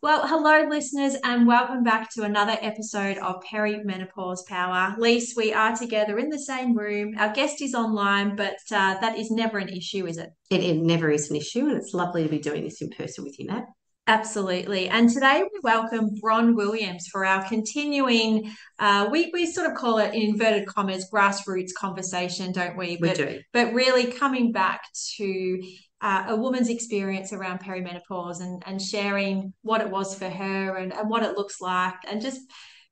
Well, hello, listeners, and welcome back to another episode of Perimenopause Power. Lise, we are together in the same room. Our guest is online, but uh, that is never an issue, is it? it? It never is an issue, and it's lovely to be doing this in person with you, Nat. Absolutely. And today we welcome Bron Williams for our continuing, uh, we, we sort of call it in inverted commas, grassroots conversation, don't we? We do. But really coming back to uh, a woman's experience around perimenopause and, and sharing what it was for her and, and what it looks like and just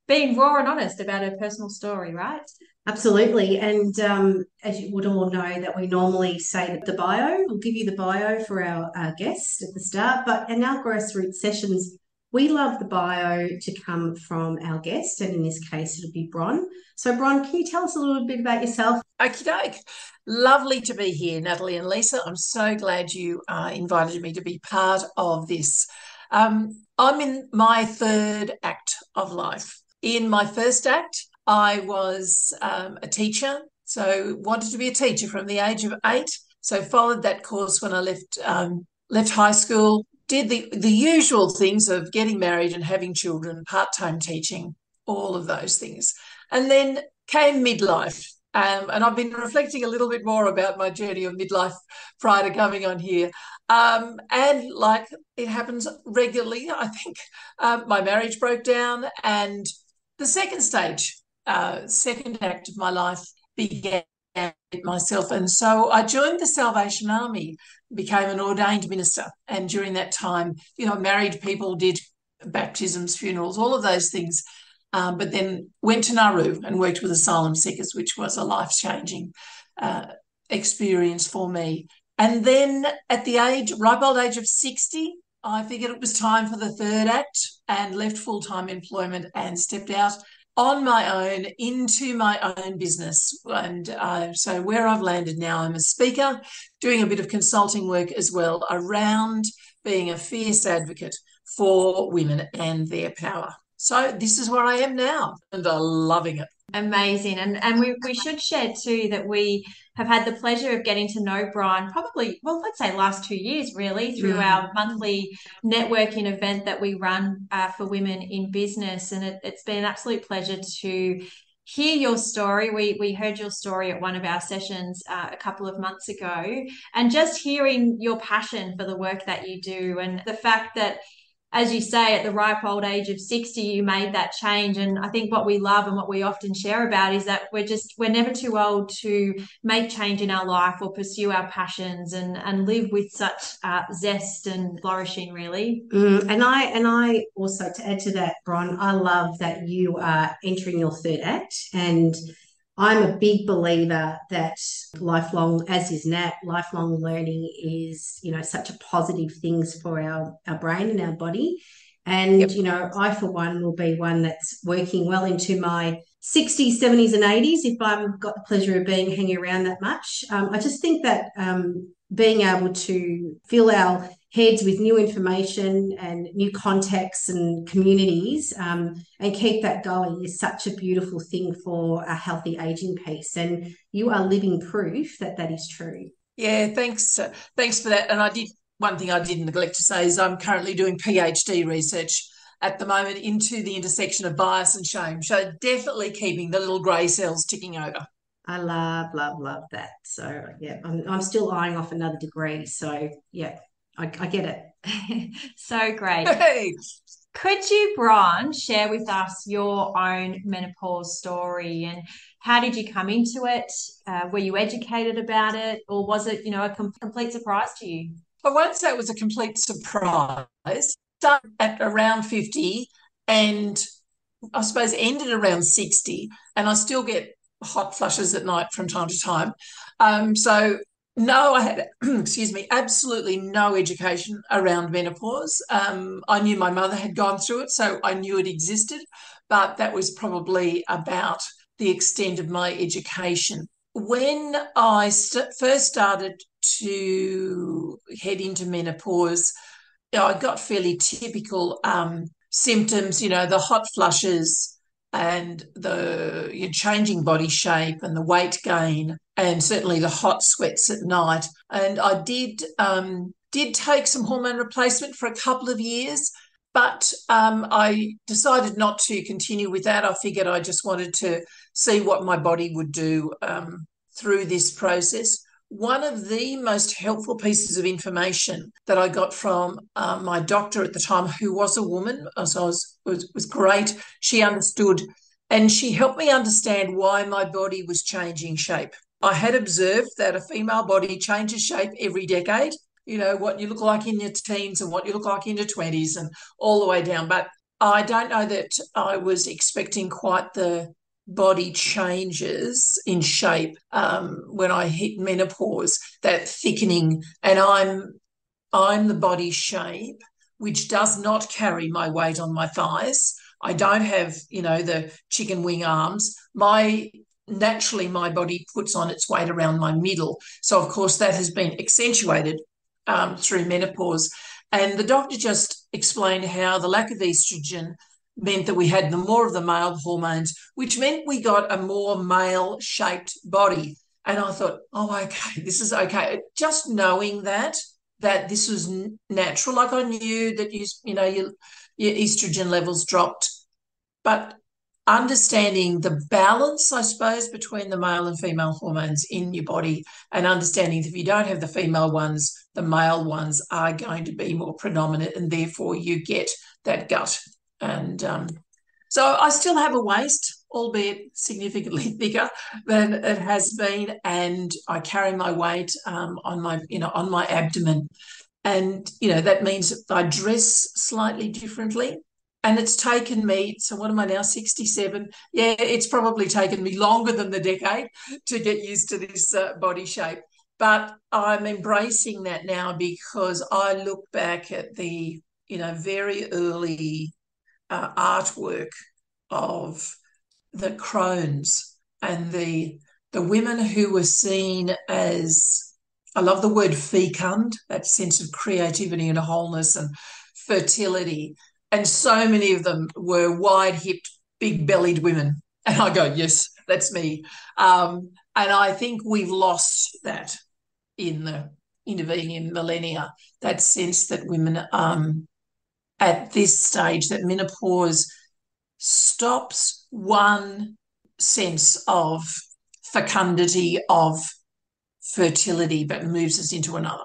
being raw and honest about her personal story, right? Absolutely. And um, as you would all know, that we normally say that the bio, we'll give you the bio for our uh, guest at the start. But in our grassroots sessions, we love the bio to come from our guest. And in this case, it'll be Bron. So, Bron, can you tell us a little bit about yourself? Okie doke. Lovely to be here, Natalie and Lisa. I'm so glad you uh, invited me to be part of this. Um, I'm in my third act of life. In my first act, I was um, a teacher, so wanted to be a teacher from the age of eight. So followed that course when I left um, left high school. Did the the usual things of getting married and having children, part time teaching, all of those things, and then came midlife. Um, and I've been reflecting a little bit more about my journey of midlife prior to coming on here. Um, and like it happens regularly, I think uh, my marriage broke down, and the second stage uh, second act of my life began myself. And so I joined the Salvation Army, became an ordained minister. And during that time, you know, married people did baptisms, funerals, all of those things. Um, but then went to Nauru and worked with asylum seekers, which was a life changing uh, experience for me. And then at the age, ripe old age of 60, I figured it was time for the third act and left full time employment and stepped out on my own into my own business. And uh, so, where I've landed now, I'm a speaker doing a bit of consulting work as well around being a fierce advocate for women and their power. So, this is where I am now, and I'm loving it. Amazing. And and we, we should share too that we have had the pleasure of getting to know Bron probably, well, let's say last two years really, through mm. our monthly networking event that we run uh, for women in business. And it, it's been an absolute pleasure to hear your story. We we heard your story at one of our sessions uh, a couple of months ago, and just hearing your passion for the work that you do, and the fact that as you say, at the ripe old age of 60, you made that change. And I think what we love and what we often share about is that we're just, we're never too old to make change in our life or pursue our passions and, and live with such uh, zest and flourishing, really. Mm, and I, and I also, to add to that, Bron, I love that you are entering your third act and I'm a big believer that lifelong, as is Nat, lifelong learning is, you know, such a positive things for our, our brain and our body. And, yep. you know, I, for one, will be one that's working well into my 60s, 70s, and 80s if I've got the pleasure of being hanging around that much. Um, I just think that um, being able to fill our heads with new information and new contexts and communities um, and keep that going is such a beautiful thing for a healthy aging piece. And you are living proof that that is true. Yeah, thanks. Uh, thanks for that. And I did one thing I didn't neglect to say is I'm currently doing PhD research at the moment into the intersection of bias and shame. So definitely keeping the little grey cells ticking over. I love, love, love that. So yeah, I'm, I'm still eyeing off another degree. So yeah, I, I get it. so great. Hey. Could you, Bron, share with us your own menopause story and how did you come into it? Uh, were you educated about it, or was it, you know, a com- complete surprise to you? I won't say it was a complete surprise. Started at around fifty, and I suppose ended around sixty, and I still get hot flushes at night from time to time. Um, so No, I had, excuse me, absolutely no education around menopause. Um, I knew my mother had gone through it, so I knew it existed, but that was probably about the extent of my education. When I st- first started to head into menopause, you know, I got fairly typical um, symptoms, you know, the hot flushes and the you know, changing body shape and the weight gain and certainly the hot sweats at night. And I did um, did take some hormone replacement for a couple of years, but um, I decided not to continue with that. I figured I just wanted to see what my body would do um, through this process. One of the most helpful pieces of information that I got from um, my doctor at the time, who was a woman, so I was, was was great. She understood, and she helped me understand why my body was changing shape. I had observed that a female body changes shape every decade. You know, what you look like in your teens and what you look like in your 20s and all the way down. But I don't know that I was expecting quite the body changes in shape um, when I hit menopause, that thickening. And I'm I'm the body shape which does not carry my weight on my thighs. I don't have, you know, the chicken wing arms. My naturally my body puts on its weight around my middle. So, of course, that has been accentuated um, through menopause. And the doctor just explained how the lack of estrogen meant that we had the more of the male hormones, which meant we got a more male shaped body. And I thought, oh, okay, this is okay. Just knowing that, that this was natural, like I knew that you, you know, your, your estrogen levels dropped, but understanding the balance, I suppose, between the male and female hormones in your body, and understanding that if you don't have the female ones, the male ones are going to be more predominant, and therefore you get that gut. And um, so I still have a waist, albeit significantly bigger than it has been, and I carry my weight um, on my, you know, on my abdomen. And you know that means I dress slightly differently and it's taken me so what am i now 67 yeah it's probably taken me longer than the decade to get used to this uh, body shape. But i'm embracing that now because i look back at the you know very early uh, artwork of the crones and the the women who were seen as i love the word fecund that sense of creativity and wholeness and fertility and so many of them were wide hipped, big bellied women. And I go, yes, that's me. Um, and I think we've lost that in the intervening millennia, that sense that women um, at this stage, that menopause stops one sense of fecundity, of fertility, but moves us into another.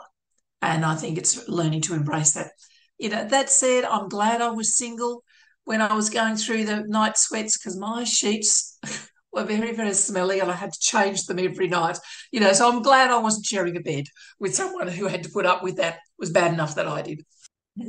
And I think it's learning to embrace that you know, that said, I'm glad I was single when I was going through the night sweats because my sheets were very, very smelly and I had to change them every night. You know, so I'm glad I wasn't sharing a bed with someone who had to put up with that. It was bad enough that I did.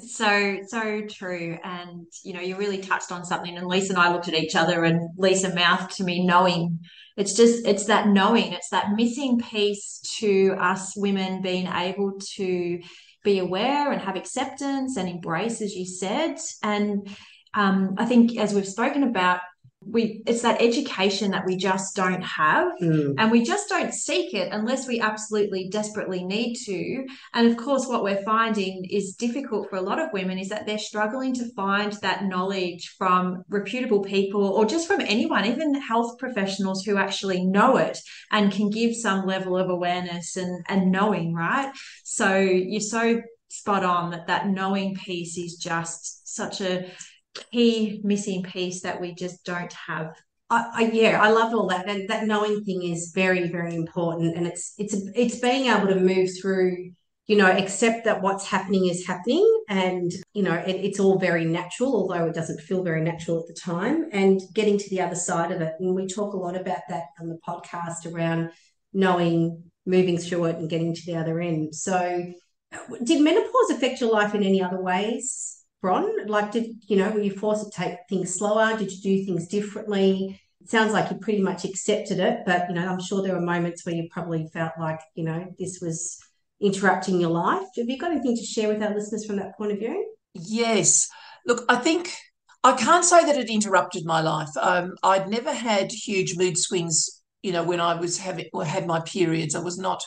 So, so true. And, you know, you really touched on something. And Lisa and I looked at each other, and Lisa mouthed to me, knowing it's just, it's that knowing, it's that missing piece to us women being able to be aware and have acceptance and embrace, as you said. And um, I think, as we've spoken about, we it's that education that we just don't have. Mm. and we just don't seek it unless we absolutely desperately need to. And of course what we're finding is difficult for a lot of women is that they're struggling to find that knowledge from reputable people or just from anyone even health professionals who actually know it and can give some level of awareness and and knowing right? So you're so spot on that that knowing piece is just such a key missing piece that we just don't have I, I, yeah, I love all that. And that knowing thing is very, very important. And it's it's it's being able to move through, you know, accept that what's happening is happening, and you know, it, it's all very natural, although it doesn't feel very natural at the time. And getting to the other side of it, and we talk a lot about that on the podcast around knowing, moving through it, and getting to the other end. So, uh, did menopause affect your life in any other ways? Like, did you know, were you forced to take things slower? Did you do things differently? It sounds like you pretty much accepted it, but you know, I'm sure there were moments where you probably felt like, you know, this was interrupting your life. Have you got anything to share with our listeners from that point of view? Yes. Look, I think I can't say that it interrupted my life. Um, I'd never had huge mood swings, you know, when I was having or had my periods. I was not,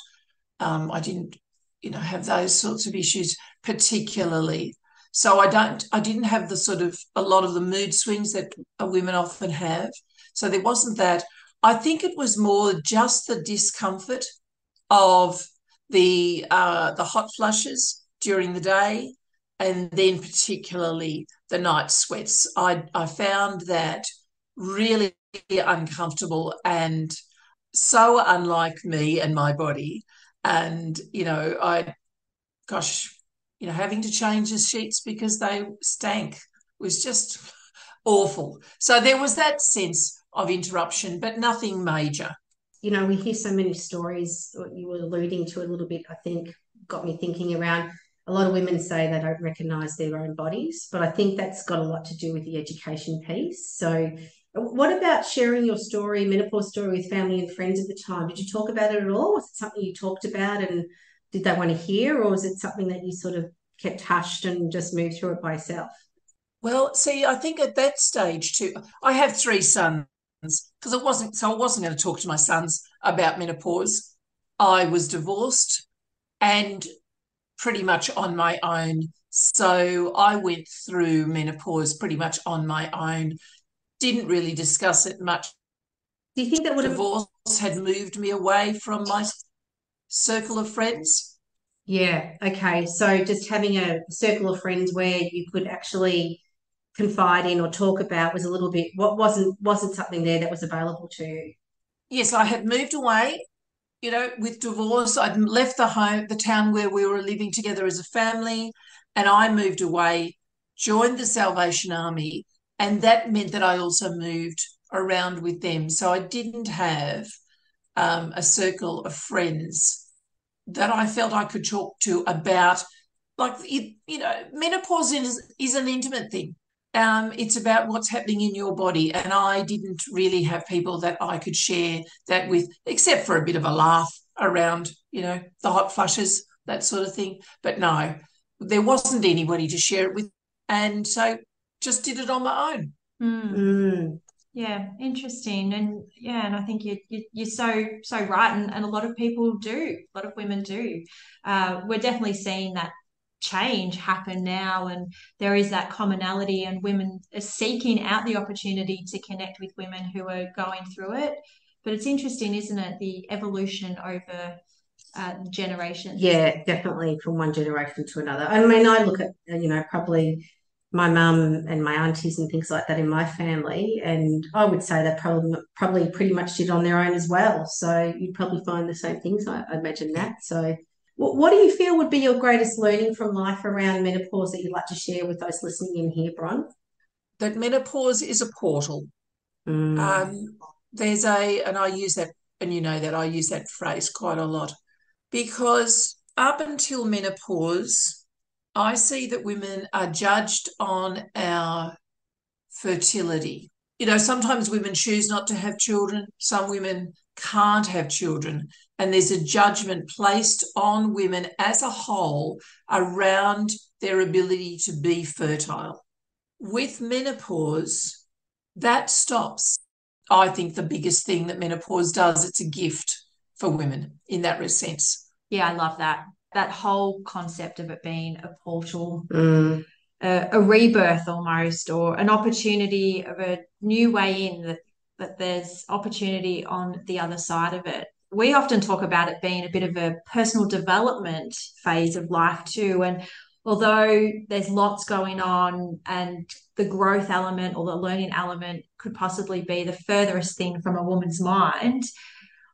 um, I didn't, you know, have those sorts of issues particularly. So I don't, I didn't have the sort of a lot of the mood swings that women often have. So there wasn't that. I think it was more just the discomfort of the uh, the hot flushes during the day, and then particularly the night sweats. I I found that really uncomfortable and so unlike me and my body. And you know, I, gosh, you know, having to change the sheets because they stank was just awful. So there was that sense of interruption, but nothing major. You know, we hear so many stories, what you were alluding to a little bit, I think, got me thinking around a lot of women say they don't recognize their own bodies, but I think that's got a lot to do with the education piece. So, uh, what about sharing your story, menopause story, with family and friends at the time? Did you talk about it at all? Was it something you talked about and did they want to hear, or was it something that you sort of kept hushed and just moved through it by yourself? Well, see, I think at that stage too, I have three sons because it wasn't so I wasn't going to talk to my sons about menopause. I was divorced and pretty much on my own. So I went through menopause pretty much on my own. Didn't really discuss it much. Do you think that would divorce have... had moved me away from my circle of friends? Yeah. Okay. So just having a circle of friends where you could actually confide in or talk about was a little bit what wasn't wasn't something there that was available to you. Yes, I had moved away you know, with divorce, I'd left the home, the town where we were living together as a family, and I moved away, joined the Salvation Army, and that meant that I also moved around with them. So I didn't have um, a circle of friends that I felt I could talk to about, like you know, menopause is is an intimate thing. Um, it's about what's happening in your body. And I didn't really have people that I could share that with, except for a bit of a laugh around, you know, the hot flushes, that sort of thing. But no, there wasn't anybody to share it with. And so just did it on my own. Mm. Yeah, interesting, and yeah, and I think you, you you're so so right, and, and a lot of people do, a lot of women do. Uh, we're definitely seeing that change happen now and there is that commonality and women are seeking out the opportunity to connect with women who are going through it. But it's interesting isn't it the evolution over uh, generations. Yeah definitely from one generation to another. I mean i look at you know probably my mum and my aunties and things like that in my family and i would say they probably probably pretty much did on their own as well so you'd probably find the same things i, I imagine that so what do you feel would be your greatest learning from life around menopause that you'd like to share with those listening in here, Bron? That menopause is a portal. Mm. Um, there's a, and I use that, and you know that I use that phrase quite a lot because up until menopause, I see that women are judged on our fertility. You know, sometimes women choose not to have children, some women can't have children. And there's a judgment placed on women as a whole around their ability to be fertile. With menopause, that stops. I think the biggest thing that menopause does, it's a gift for women in that sense. Yeah, I love that. That whole concept of it being a portal, mm. a, a rebirth almost, or an opportunity of a new way in that that there's opportunity on the other side of it. We often talk about it being a bit of a personal development phase of life too. And although there's lots going on and the growth element or the learning element could possibly be the furthest thing from a woman's mind,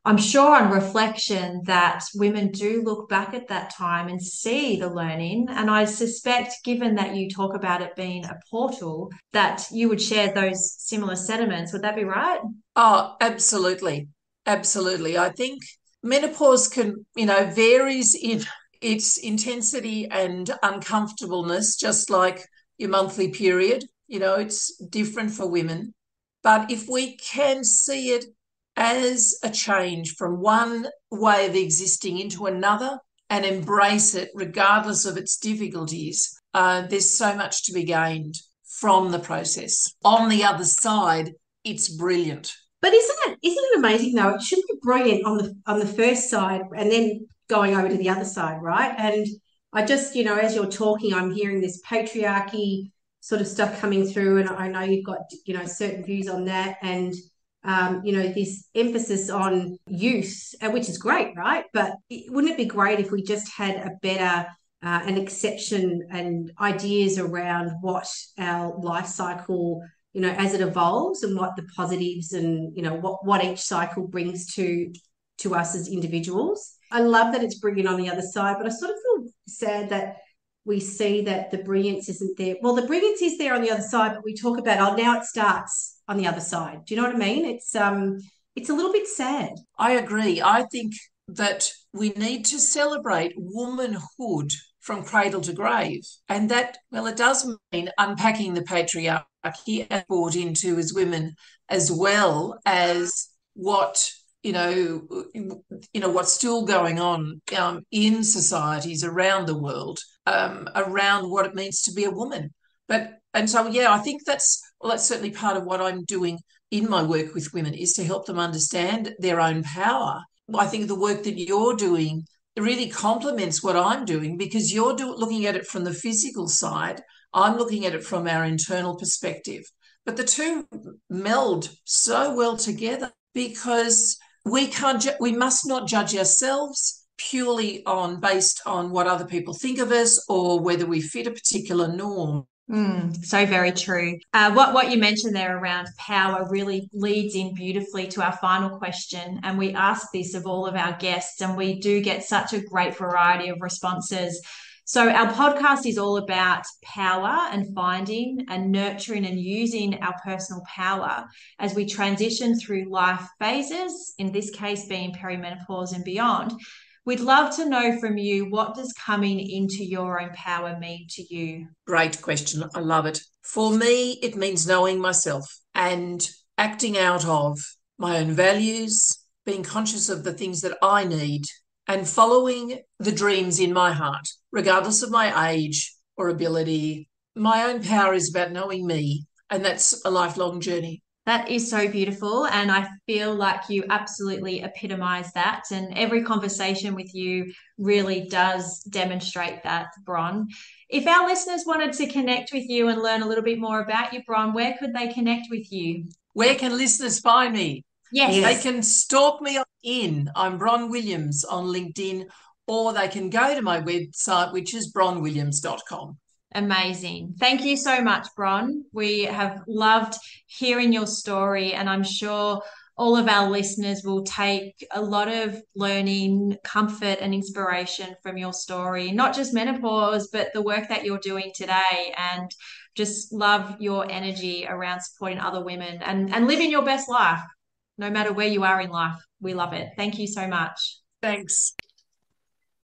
I'm sure on reflection that women do look back at that time and see the learning. And I suspect, given that you talk about it being a portal, that you would share those similar sentiments. Would that be right? Oh, absolutely. Absolutely. I think menopause can, you know, varies in its intensity and uncomfortableness, just like your monthly period. You know, it's different for women. But if we can see it as a change from one way of existing into another and embrace it regardless of its difficulties, uh, there's so much to be gained from the process. On the other side, it's brilliant. But isn't it isn't it amazing though? It should be brilliant on the on the first side and then going over to the other side, right? And I just, you know, as you're talking, I'm hearing this patriarchy sort of stuff coming through, and I know you've got, you know, certain views on that, and um, you know, this emphasis on youth, uh, which is great, right? But wouldn't it be great if we just had a better uh, an exception and ideas around what our life cycle you know as it evolves and what the positives and you know what what each cycle brings to to us as individuals? I love that it's bringing on the other side but i sort of feel sad that we see that the brilliance isn't there. Well the brilliance is there on the other side but we talk about oh now it starts on the other side do you know what i mean it's um it's a little bit sad i agree i think that we need to celebrate womanhood from cradle to grave. And that, well, it does mean unpacking the patriarchy and brought into as women, as well as what you know, you know what's still going on um, in societies around the world um, around what it means to be a woman. But and so yeah, I think that's well, that's certainly part of what I'm doing in my work with women is to help them understand their own power. I think the work that you're doing really complements what I'm doing because you're do, looking at it from the physical side. I'm looking at it from our internal perspective. But the two meld so well together because we can't, ju- we must not judge ourselves purely on based on what other people think of us or whether we fit a particular norm. Mm, so very true. Uh, what what you mentioned there around power really leads in beautifully to our final question, and we ask this of all of our guests, and we do get such a great variety of responses. So our podcast is all about power and finding and nurturing and using our personal power as we transition through life phases. In this case, being perimenopause and beyond. We'd love to know from you what does coming into your own power mean to you? Great question. I love it. For me, it means knowing myself and acting out of my own values, being conscious of the things that I need, and following the dreams in my heart, regardless of my age or ability. My own power is about knowing me, and that's a lifelong journey. That is so beautiful. And I feel like you absolutely epitomize that. And every conversation with you really does demonstrate that, Bron. If our listeners wanted to connect with you and learn a little bit more about you, Bron, where could they connect with you? Where can listeners find me? Yes. They can stalk me in. I'm Bron Williams on LinkedIn, or they can go to my website, which is bronwilliams.com. Amazing. Thank you so much, Bron. We have loved hearing your story, and I'm sure all of our listeners will take a lot of learning, comfort, and inspiration from your story, not just menopause, but the work that you're doing today. And just love your energy around supporting other women and, and living your best life, no matter where you are in life. We love it. Thank you so much. Thanks.